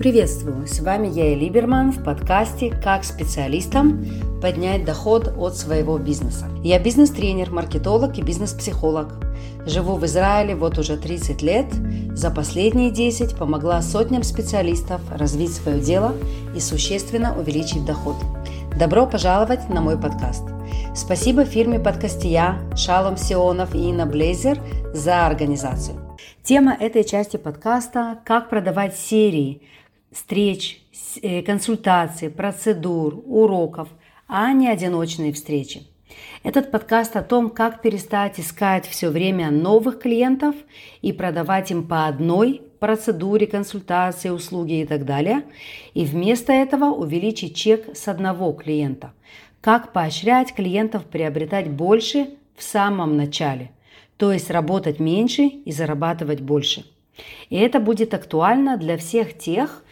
Приветствую! С вами я, Либерман, в подкасте «Как специалистам поднять доход от своего бизнеса». Я бизнес-тренер, маркетолог и бизнес-психолог. Живу в Израиле вот уже 30 лет. За последние 10 помогла сотням специалистов развить свое дело и существенно увеличить доход. Добро пожаловать на мой подкаст. Спасибо фирме «Подкастия», Шалом Сионов и Инна Блейзер за организацию. Тема этой части подкаста – как продавать серии встреч, э, консультаций, процедур, уроков, а не одиночные встречи. Этот подкаст о том, как перестать искать все время новых клиентов и продавать им по одной процедуре, консультации, услуги и так далее, и вместо этого увеличить чек с одного клиента. Как поощрять клиентов приобретать больше в самом начале, то есть работать меньше и зарабатывать больше. И это будет актуально для всех тех,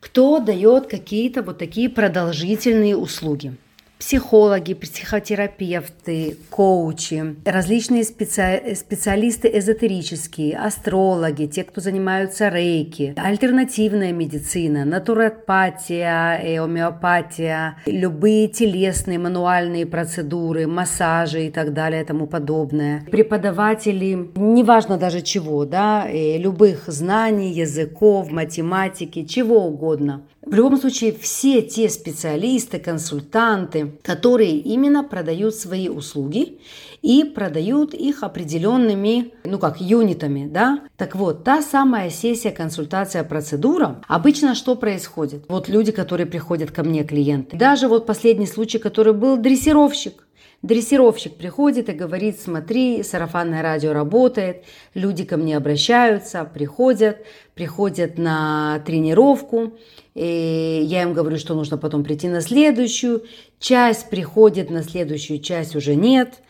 кто дает какие-то вот такие продолжительные услуги психологи, психотерапевты, коучи, различные специ... специалисты эзотерические, астрологи, те, кто занимаются рейки, альтернативная медицина, натуропатия, гомеопатия, любые телесные, мануальные процедуры, массажи и так далее и тому подобное. Преподаватели, неважно даже чего, да, любых знаний, языков, математики, чего угодно. В любом случае, все те специалисты, консультанты, которые именно продают свои услуги и продают их определенными, ну как, юнитами, да. Так вот, та самая сессия, консультация, процедура, обычно что происходит? Вот люди, которые приходят ко мне, клиенты, даже вот последний случай, который был дрессировщик, Дрессировщик приходит и говорит, смотри, сарафанное радио работает, люди ко мне обращаются, приходят, приходят на тренировку, и я им говорю, что нужно потом прийти на следующую, часть приходит, на следующую часть уже нет –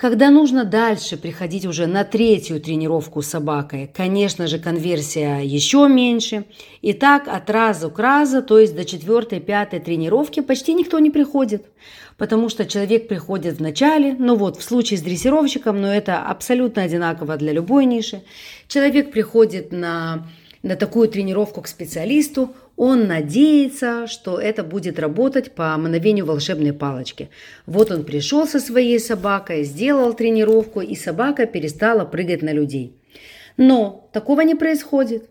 когда нужно дальше приходить уже на третью тренировку с собакой, конечно же, конверсия еще меньше. И так от раза к разу, то есть до четвертой, пятой тренировки почти никто не приходит. Потому что человек приходит в начале, ну вот в случае с дрессировщиком, но это абсолютно одинаково для любой ниши. Человек приходит на на такую тренировку к специалисту, он надеется, что это будет работать по мановению волшебной палочки. Вот он пришел со своей собакой, сделал тренировку, и собака перестала прыгать на людей. Но такого не происходит.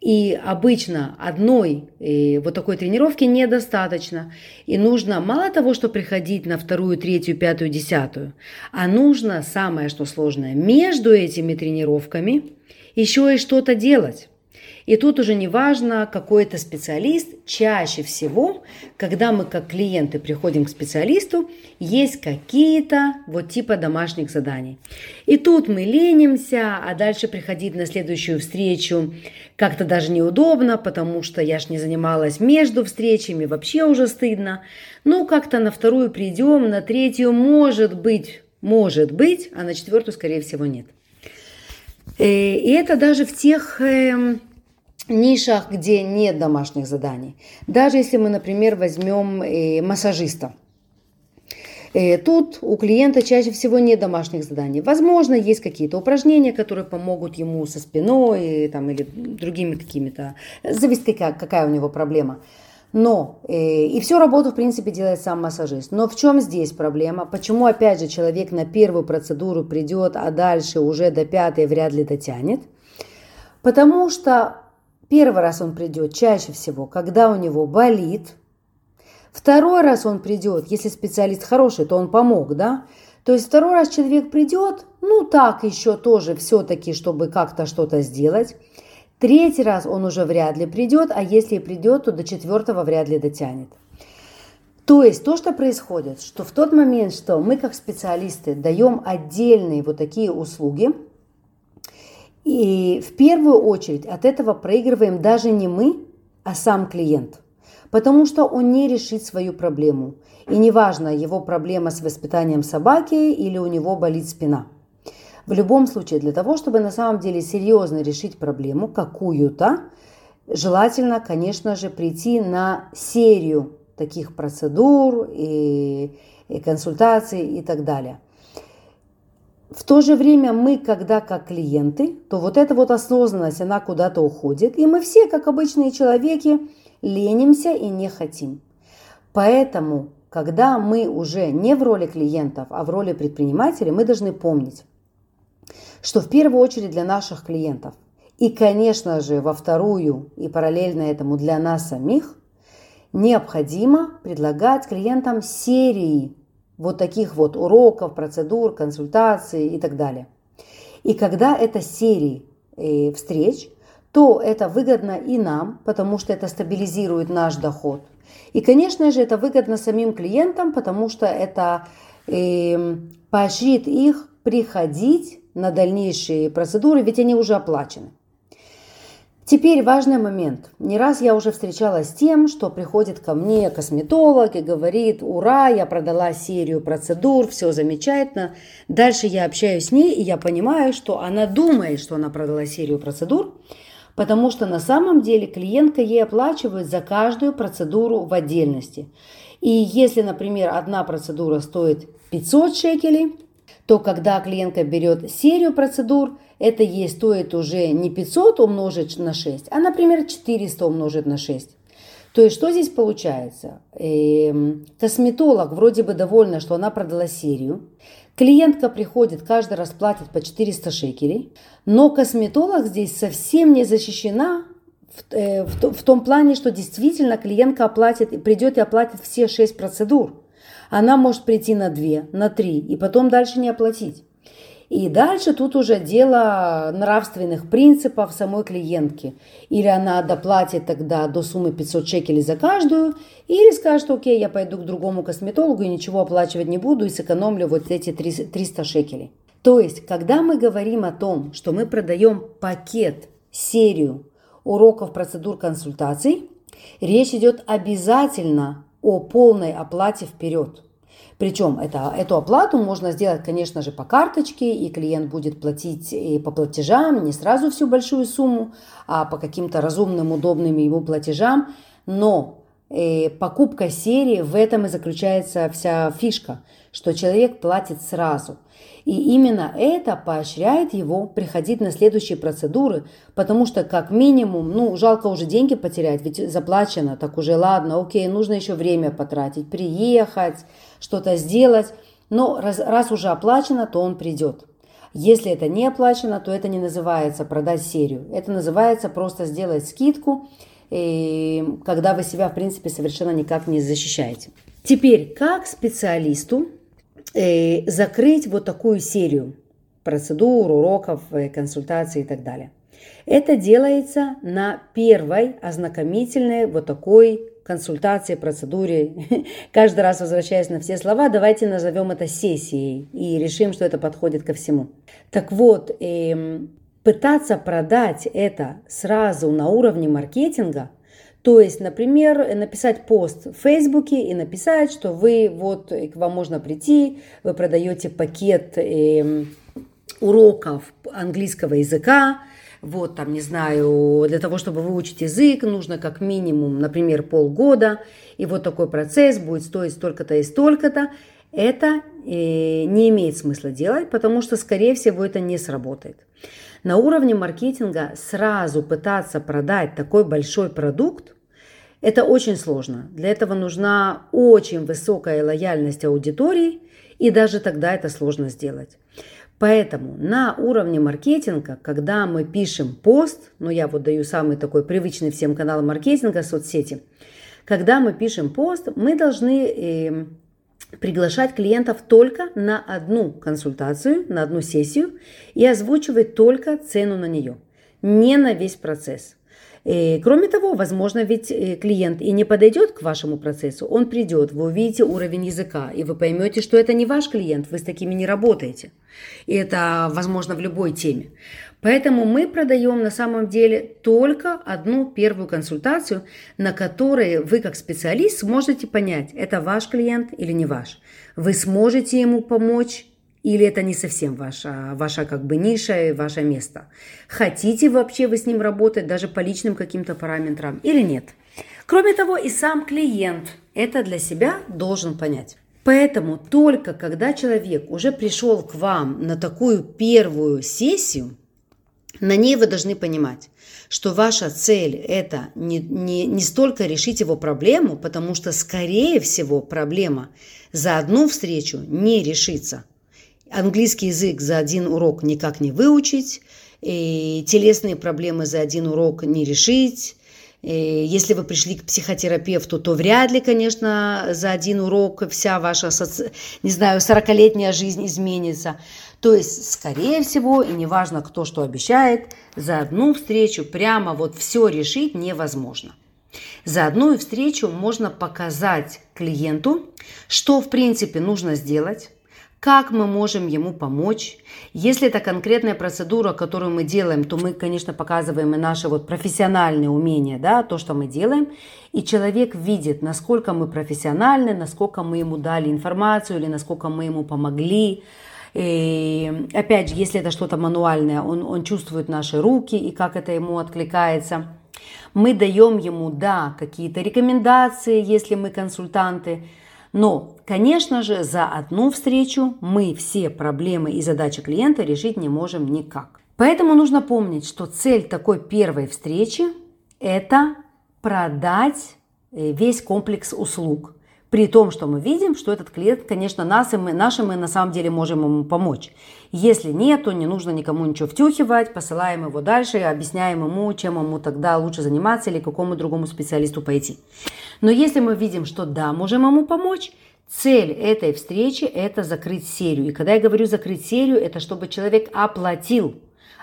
И обычно одной э, вот такой тренировки недостаточно. И нужно мало того, что приходить на вторую, третью, пятую, десятую, а нужно, самое что сложное, между этими тренировками еще и что-то делать. И тут уже не важно, какой это специалист, чаще всего, когда мы как клиенты приходим к специалисту, есть какие-то вот типа домашних заданий. И тут мы ленимся, а дальше приходить на следующую встречу как-то даже неудобно, потому что я ж не занималась между встречами, вообще уже стыдно. Ну, как-то на вторую придем, на третью может быть, может быть, а на четвертую, скорее всего, нет. Э, и это даже в тех эм, нишах, где нет домашних заданий. Даже если мы, например, возьмем э, массажиста. Э, тут у клиента чаще всего нет домашних заданий. Возможно, есть какие-то упражнения, которые помогут ему со спиной там, или другими какими-то. Зависит, какая у него проблема. Но э, и всю работу, в принципе, делает сам массажист. Но в чем здесь проблема? Почему, опять же, человек на первую процедуру придет, а дальше уже до пятой вряд ли дотянет? Потому что Первый раз он придет чаще всего, когда у него болит. Второй раз он придет, если специалист хороший, то он помог, да? То есть второй раз человек придет, ну так еще тоже все-таки, чтобы как-то что-то сделать. Третий раз он уже вряд ли придет, а если и придет, то до четвертого вряд ли дотянет. То есть то, что происходит, что в тот момент, что мы как специалисты даем отдельные вот такие услуги – и в первую очередь от этого проигрываем даже не мы, а сам клиент. Потому что он не решит свою проблему. И неважно, его проблема с воспитанием собаки или у него болит спина. В любом случае, для того, чтобы на самом деле серьезно решить проблему какую-то, желательно, конечно же, прийти на серию таких процедур и, и консультаций и так далее. В то же время мы, когда как клиенты, то вот эта вот осознанность, она куда-то уходит, и мы все, как обычные человеки, ленимся и не хотим. Поэтому, когда мы уже не в роли клиентов, а в роли предпринимателей, мы должны помнить, что в первую очередь для наших клиентов и, конечно же, во вторую и параллельно этому для нас самих необходимо предлагать клиентам серии вот таких вот уроков, процедур, консультаций и так далее. И когда это серии э, встреч, то это выгодно и нам, потому что это стабилизирует наш доход. И, конечно же, это выгодно самим клиентам, потому что это э, поощрит их приходить на дальнейшие процедуры, ведь они уже оплачены. Теперь важный момент. Не раз я уже встречалась с тем, что приходит ко мне косметолог и говорит, ура, я продала серию процедур, все замечательно. Дальше я общаюсь с ней, и я понимаю, что она думает, что она продала серию процедур, потому что на самом деле клиентка ей оплачивает за каждую процедуру в отдельности. И если, например, одна процедура стоит 500 шекелей, то когда клиентка берет серию процедур, это ей стоит уже не 500 умножить на 6, а, например, 400 умножить на 6. То есть что здесь получается? Эм, косметолог вроде бы довольна, что она продала серию. Клиентка приходит, каждый раз платит по 400 шекелей, но косметолог здесь совсем не защищена в, э, в, в том плане, что действительно клиентка оплатит, придет и оплатит все 6 процедур. Она может прийти на 2, на 3 и потом дальше не оплатить. И дальше тут уже дело нравственных принципов самой клиентки. Или она доплатит тогда до суммы 500 шекелей за каждую, или скажет, окей, я пойду к другому косметологу и ничего оплачивать не буду и сэкономлю вот эти 300 шекелей. То есть, когда мы говорим о том, что мы продаем пакет, серию уроков, процедур, консультаций, речь идет обязательно о полной оплате вперед. Причем это, эту оплату можно сделать, конечно же, по карточке, и клиент будет платить и по платежам, не сразу всю большую сумму, а по каким-то разумным, удобным ему платежам. Но э, покупка серии, в этом и заключается вся фишка, что человек платит сразу. И именно это поощряет его приходить на следующие процедуры, потому что как минимум, ну, жалко уже деньги потерять, ведь заплачено, так уже ладно, окей, нужно еще время потратить, приехать, что-то сделать, но раз, раз уже оплачено, то он придет. Если это не оплачено, то это не называется продать серию. Это называется просто сделать скидку, когда вы себя, в принципе, совершенно никак не защищаете. Теперь, как специалисту э, закрыть вот такую серию процедур, уроков, э, консультаций и так далее? Это делается на первой ознакомительной вот такой консультации, процедуре. Каждый раз возвращаясь на все слова, давайте назовем это сессией и решим, что это подходит ко всему. Так вот, эм, пытаться продать это сразу на уровне маркетинга, то есть, например, написать пост в Фейсбуке и написать, что вы вот к вам можно прийти, вы продаете пакет э, уроков английского языка, вот там, не знаю, для того, чтобы выучить язык, нужно как минимум, например, полгода, и вот такой процесс будет стоить столько-то и столько-то, это э, не имеет смысла делать, потому что, скорее всего, это не сработает. На уровне маркетинга сразу пытаться продать такой большой продукт, это очень сложно. Для этого нужна очень высокая лояльность аудитории, и даже тогда это сложно сделать. Поэтому на уровне маркетинга, когда мы пишем пост, ну я вот даю самый такой привычный всем канал маркетинга, соцсети, когда мы пишем пост, мы должны э, приглашать клиентов только на одну консультацию, на одну сессию и озвучивать только цену на нее, не на весь процесс. И, кроме того, возможно, ведь э, клиент и не подойдет к вашему процессу, он придет, вы увидите уровень языка, и вы поймете, что это не ваш клиент, вы с такими не работаете. И это возможно в любой теме. Поэтому мы продаем на самом деле только одну первую консультацию, на которой вы как специалист сможете понять, это ваш клиент или не ваш. Вы сможете ему помочь или это не совсем ваша, ваша как бы ниша и ваше место? Хотите вообще вы с ним работать даже по личным каким-то параметрам или нет? Кроме того, и сам клиент это для себя должен понять. Поэтому только когда человек уже пришел к вам на такую первую сессию, на ней вы должны понимать, что ваша цель – это не, не, не столько решить его проблему, потому что, скорее всего, проблема за одну встречу не решится. Английский язык за один урок никак не выучить, и телесные проблемы за один урок не решить, если вы пришли к психотерапевту, то вряд ли, конечно, за один урок вся ваша, не знаю, 40-летняя жизнь изменится. То есть, скорее всего, и неважно, кто что обещает, за одну встречу прямо вот все решить невозможно. За одну встречу можно показать клиенту, что в принципе нужно сделать, как мы можем ему помочь. Если это конкретная процедура, которую мы делаем, то мы, конечно, показываем и наши вот профессиональные умения, да, то, что мы делаем. И человек видит, насколько мы профессиональны, насколько мы ему дали информацию или насколько мы ему помогли. И, опять же, если это что-то мануальное, он, он чувствует наши руки и как это ему откликается. Мы даем ему, да, какие-то рекомендации, если мы консультанты, но, конечно же, за одну встречу мы все проблемы и задачи клиента решить не можем никак. Поэтому нужно помнить, что цель такой первой встречи – это продать э, весь комплекс услуг. При том, что мы видим, что этот клиент, конечно, нас и мы, наши мы на самом деле можем ему помочь. Если нет, то не нужно никому ничего втюхивать, посылаем его дальше, объясняем ему, чем ему тогда лучше заниматься или к какому другому специалисту пойти. Но если мы видим, что да, можем ему помочь, цель этой встречи – это закрыть серию. И когда я говорю закрыть серию, это чтобы человек оплатил,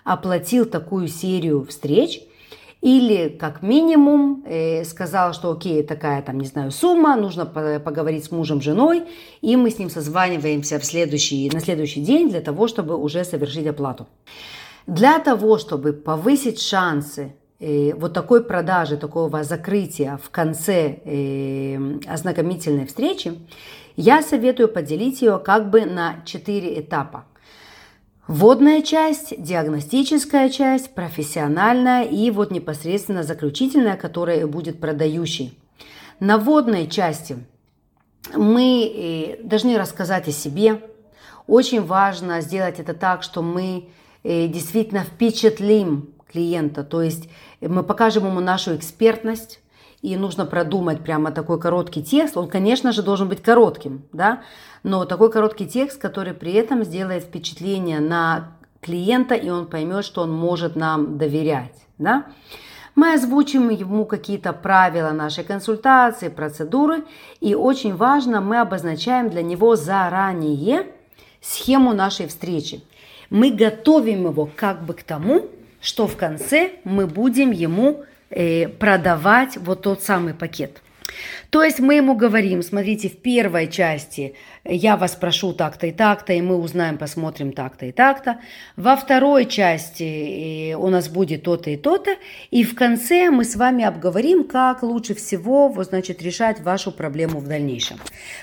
оплатил такую серию встреч – или как минимум э, сказал, что окей, такая там, не знаю, сумма, нужно поговорить с мужем, женой, и мы с ним созваниваемся в следующий, на следующий день для того, чтобы уже совершить оплату. Для того, чтобы повысить шансы э, вот такой продажи, такого закрытия в конце э, ознакомительной встречи, я советую поделить ее как бы на четыре этапа. Вводная часть, диагностическая часть, профессиональная и вот непосредственно заключительная, которая будет продающей. На вводной части мы э, должны рассказать о себе. Очень важно сделать это так, что мы э, действительно впечатлим клиента, то есть мы покажем ему нашу экспертность, и нужно продумать прямо такой короткий текст, он, конечно же, должен быть коротким, да, но такой короткий текст, который при этом сделает впечатление на клиента, и он поймет, что он может нам доверять, да. Мы озвучим ему какие-то правила нашей консультации, процедуры, и очень важно, мы обозначаем для него заранее схему нашей встречи. Мы готовим его как бы к тому, что в конце мы будем ему продавать вот тот самый пакет. То есть мы ему говорим, смотрите, в первой части я вас прошу так-то и так-то, и мы узнаем, посмотрим так-то и так-то. Во второй части э, у нас будет то-то и то-то. И в конце мы с вами обговорим, как лучше всего значит, решать вашу проблему в дальнейшем.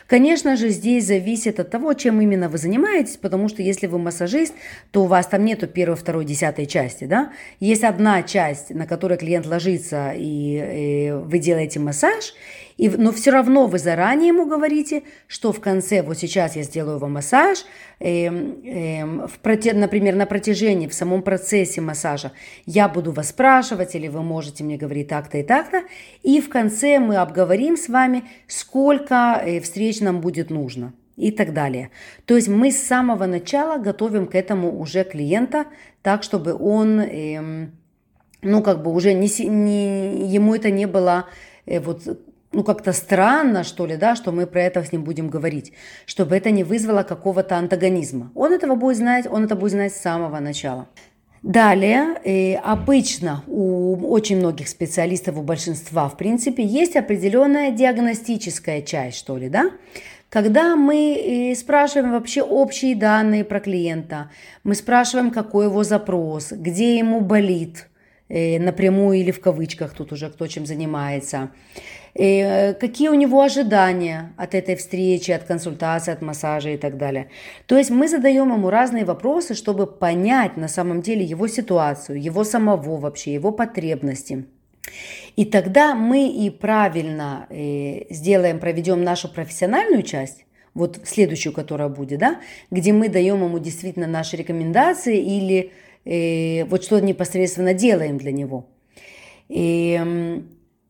Конечно же, здесь зависит от того, чем именно вы занимаетесь, потому что если вы массажист, то у вас там нету первой, второй, десятой части. Да? Есть одна часть, на которой клиент ложится, и, и э, вы делаете массаж – и, но все равно вы заранее ему говорите, что в конце, вот сейчас я сделаю вам массаж, э, э, в, например, на протяжении, в самом процессе массажа я буду вас спрашивать, или вы можете мне говорить так-то и так-то, и в конце мы обговорим с вами, сколько э, встреч нам будет нужно и так далее. То есть мы с самого начала готовим к этому уже клиента так, чтобы он, э, ну как бы уже не, не, ему это не было э, вот ну, как-то странно, что ли, да, что мы про это с ним будем говорить, чтобы это не вызвало какого-то антагонизма. Он этого будет знать, он это будет знать с самого начала. Далее, э, обычно у очень многих специалистов, у большинства, в принципе, есть определенная диагностическая часть, что ли, да, когда мы э, спрашиваем вообще общие данные про клиента, мы спрашиваем, какой его запрос, где ему болит, э, напрямую или в кавычках, тут уже кто чем занимается, Э, какие у него ожидания от этой встречи, от консультации, от массажа и так далее. То есть мы задаем ему разные вопросы, чтобы понять на самом деле его ситуацию, его самого вообще, его потребности. И тогда мы и правильно э, сделаем, проведем нашу профессиональную часть, вот следующую, которая будет, да, где мы даем ему действительно наши рекомендации или э, вот что непосредственно делаем для него. И,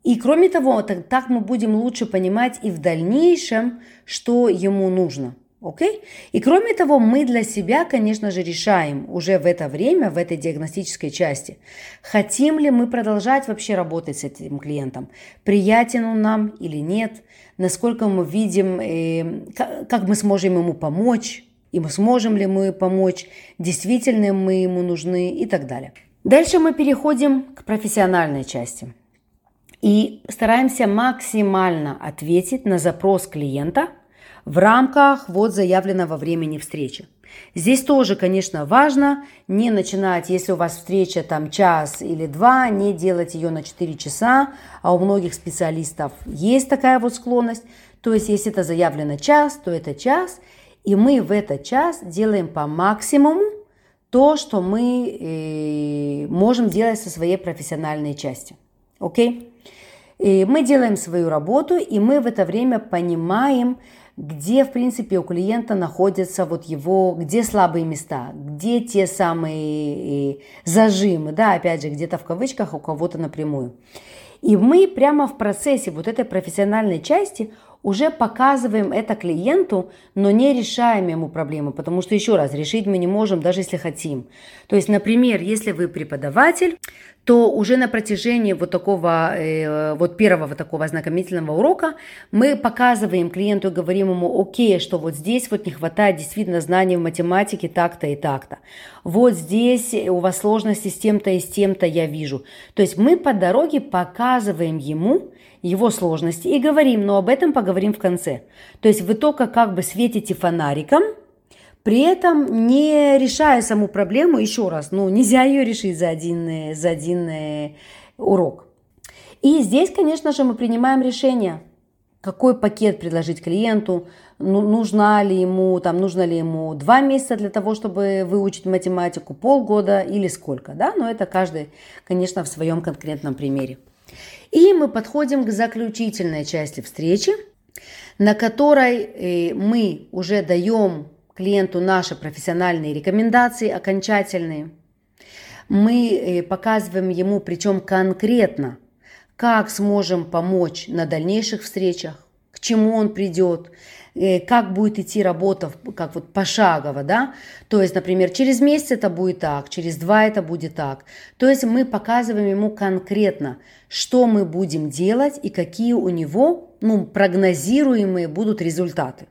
и кроме того, так, так мы будем лучше понимать и в дальнейшем, что ему нужно. Окей? И кроме того, мы для себя, конечно же, решаем уже в это время, в этой диагностической части, хотим ли мы продолжать вообще работать с этим клиентом, приятен он нам или нет, насколько мы видим, э, как мы сможем ему помочь, и мы сможем ли мы помочь, действительно мы ему нужны и так далее. Дальше мы переходим к профессиональной части и стараемся максимально ответить на запрос клиента – в рамках вот заявленного времени встречи. Здесь тоже, конечно, важно не начинать, если у вас встреча там час или два, не делать ее на 4 часа, а у многих специалистов есть такая вот склонность. То есть, если это заявлено час, то это час, и мы в этот час делаем по максимуму то, что мы э, можем делать со своей профессиональной частью. Окей? И мы делаем свою работу, и мы в это время понимаем, где, в принципе, у клиента находятся вот его, где слабые места, где те самые э, зажимы, да, опять же, где-то в кавычках, у кого-то напрямую. И мы прямо в процессе вот этой профессиональной части уже показываем это клиенту, но не решаем ему проблему, потому что, еще раз, решить мы не можем, даже если хотим. То есть, например, если вы преподаватель, то уже на протяжении вот такого, э, вот первого такого ознакомительного урока мы показываем клиенту и говорим ему, окей, что вот здесь вот не хватает действительно знаний в математике так-то и так-то. Вот здесь у вас сложности с тем-то и с тем-то я вижу. То есть мы по дороге показываем ему, его сложности и говорим, но об этом поговорим в конце. То есть вы только как бы светите фонариком, при этом не решая саму проблему, еще раз, ну нельзя ее решить за один, за один э, урок. И здесь, конечно же, мы принимаем решение, какой пакет предложить клиенту, ну, нужна ли ему, там, нужно ли ему два месяца для того, чтобы выучить математику, полгода или сколько, да, но это каждый, конечно, в своем конкретном примере. И мы подходим к заключительной части встречи, на которой э, мы уже даем клиенту наши профессиональные рекомендации окончательные. Мы э, показываем ему, причем конкретно, как сможем помочь на дальнейших встречах, к чему он придет, Э, как будет идти работа, как вот пошагово, да, то есть, например, через месяц это будет так, через два это будет так, то есть мы показываем ему конкретно, что мы будем делать и какие у него, ну, прогнозируемые будут результаты.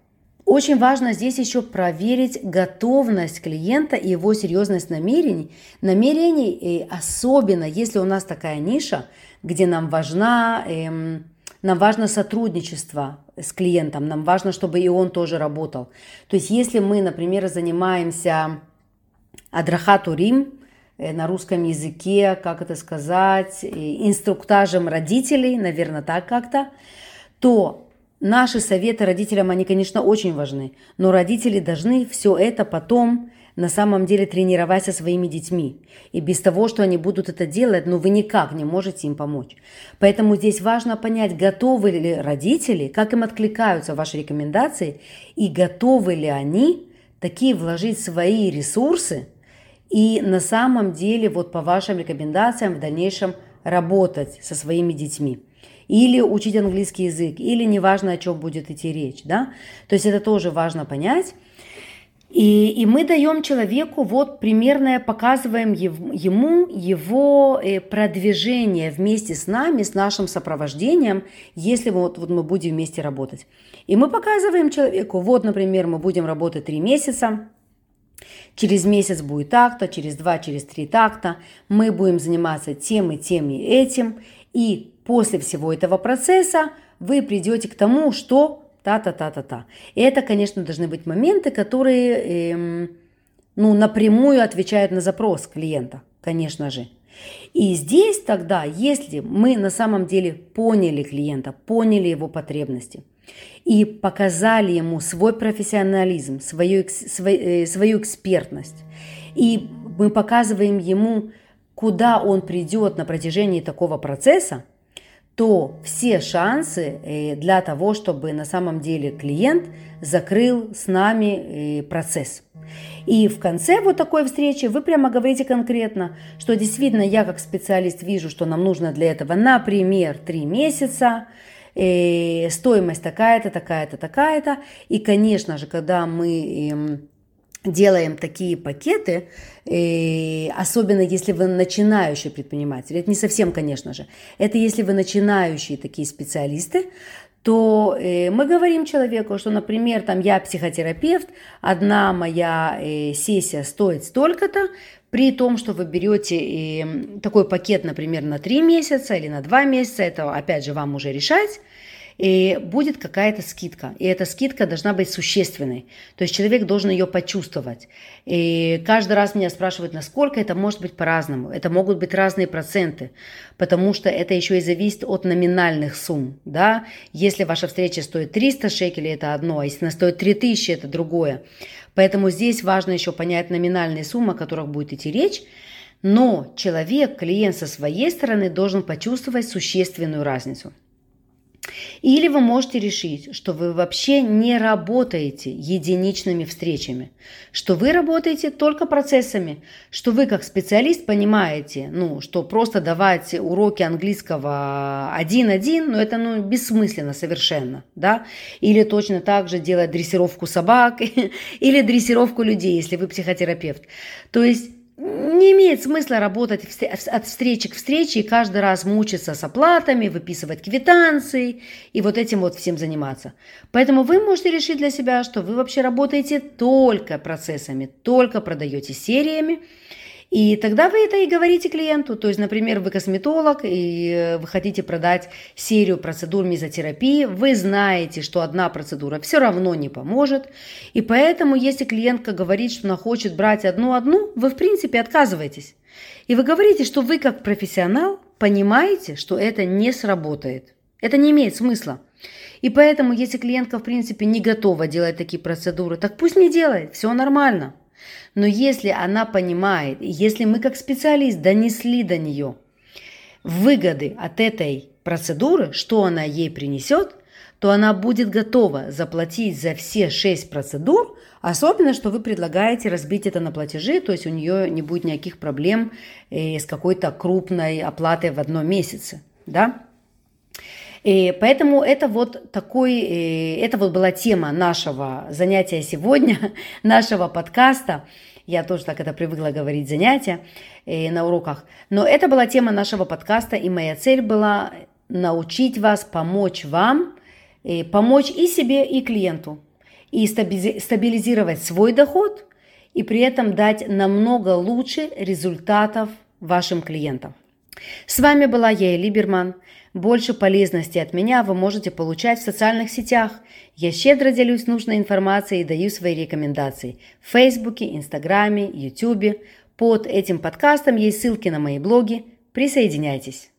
Очень важно здесь еще проверить готовность клиента и его серьезность намерений. Намерений, и особенно если у нас такая ниша, где нам важна эм, нам важно сотрудничество с клиентом, нам важно, чтобы и он тоже работал. То есть если мы, например, занимаемся адрахату рим, э, на русском языке, как это сказать, инструктажем родителей, наверное, так как-то, то наши советы родителям, они, конечно, очень важны, но родители должны все это потом на самом деле тренировать со своими детьми. И без того, что они будут это делать, ну вы никак не можете им помочь. Поэтому здесь важно понять, готовы ли родители, как им откликаются ваши рекомендации, и готовы ли они такие вложить свои ресурсы и на самом деле вот по вашим рекомендациям в дальнейшем работать со своими детьми или учить английский язык, или неважно, о чем будет идти речь, да. То есть это тоже важно понять. И, и мы даем человеку, вот примерное, показываем ему его э, продвижение вместе с нами, с нашим сопровождением, если вот, вот мы будем вместе работать. И мы показываем человеку, вот, например, мы будем работать три месяца, Через месяц будет так-то, через два, через три так-то. Мы будем заниматься тем и тем и этим. И после всего этого процесса вы придете к тому, что та-та-та-та-та. И это, конечно, должны быть моменты, которые эм, ну, напрямую отвечают на запрос клиента, конечно же. И здесь тогда, если мы на самом деле поняли клиента, поняли его потребности и показали ему свой профессионализм, свою, свою, э, свою экспертность, и мы показываем ему, куда он придет на протяжении такого процесса, то все шансы э, для того, чтобы на самом деле клиент закрыл с нами э, процесс. И в конце вот такой встречи вы прямо говорите конкретно, что действительно я как специалист вижу, что нам нужно для этого, например, три месяца, э, стоимость такая-то, такая-то, такая-то. И, конечно же, когда мы эм, делаем такие пакеты, и особенно если вы начинающий предприниматель, это не совсем, конечно же, это если вы начинающие такие специалисты, то э, мы говорим человеку, что, например, там я психотерапевт, одна моя э, сессия стоит столько-то, при том, что вы берете э, такой пакет, например, на 3 месяца или на 2 месяца, это опять же вам уже решать, и будет какая-то скидка. И эта скидка должна быть существенной. То есть человек должен ее почувствовать. И каждый раз меня спрашивают, насколько это может быть по-разному. Это могут быть разные проценты, потому что это еще и зависит от номинальных сумм. Да? Если ваша встреча стоит 300 шекелей, это одно, а если она стоит 3000, это другое. Поэтому здесь важно еще понять номинальные суммы, о которых будет идти речь. Но человек, клиент со своей стороны должен почувствовать существенную разницу. Или вы можете решить, что вы вообще не работаете единичными встречами, что вы работаете только процессами, что вы как специалист понимаете, ну, что просто давать уроки английского один-один, ну, это ну, бессмысленно совершенно, да, или точно так же делать дрессировку собак или дрессировку людей, если вы психотерапевт. То есть не имеет смысла работать от встречи к встрече и каждый раз мучиться с оплатами, выписывать квитанции и вот этим вот всем заниматься. Поэтому вы можете решить для себя, что вы вообще работаете только процессами, только продаете сериями, и тогда вы это и говорите клиенту. То есть, например, вы косметолог, и э, вы хотите продать серию процедур мезотерапии. Вы знаете, что одна процедура все равно не поможет. И поэтому, если клиентка говорит, что она хочет брать одну-одну, вы в принципе отказываетесь. И вы говорите, что вы как профессионал понимаете, что это не сработает. Это не имеет смысла. И поэтому, если клиентка, в принципе, не готова делать такие процедуры, так пусть не делает, все нормально. Но если она понимает, если мы как специалист донесли до нее выгоды от этой процедуры, что она ей принесет, то она будет готова заплатить за все шесть процедур, особенно, что вы предлагаете разбить это на платежи, то есть у нее не будет никаких проблем э, с какой-то крупной оплатой в одном месяце. Да? И поэтому это вот такой, э, это вот была тема нашего занятия сегодня, нашего подкаста. Я тоже так это привыкла говорить занятия э, на уроках. Но это была тема нашего подкаста, и моя цель была научить вас, помочь вам, э, помочь и себе, и клиенту, и стабилизировать свой доход, и при этом дать намного лучше результатов вашим клиентам. С вами была я, Либерман. Больше полезности от меня вы можете получать в социальных сетях. Я щедро делюсь нужной информацией и даю свои рекомендации в Фейсбуке, Инстаграме, Ютубе. Под этим подкастом есть ссылки на мои блоги. Присоединяйтесь.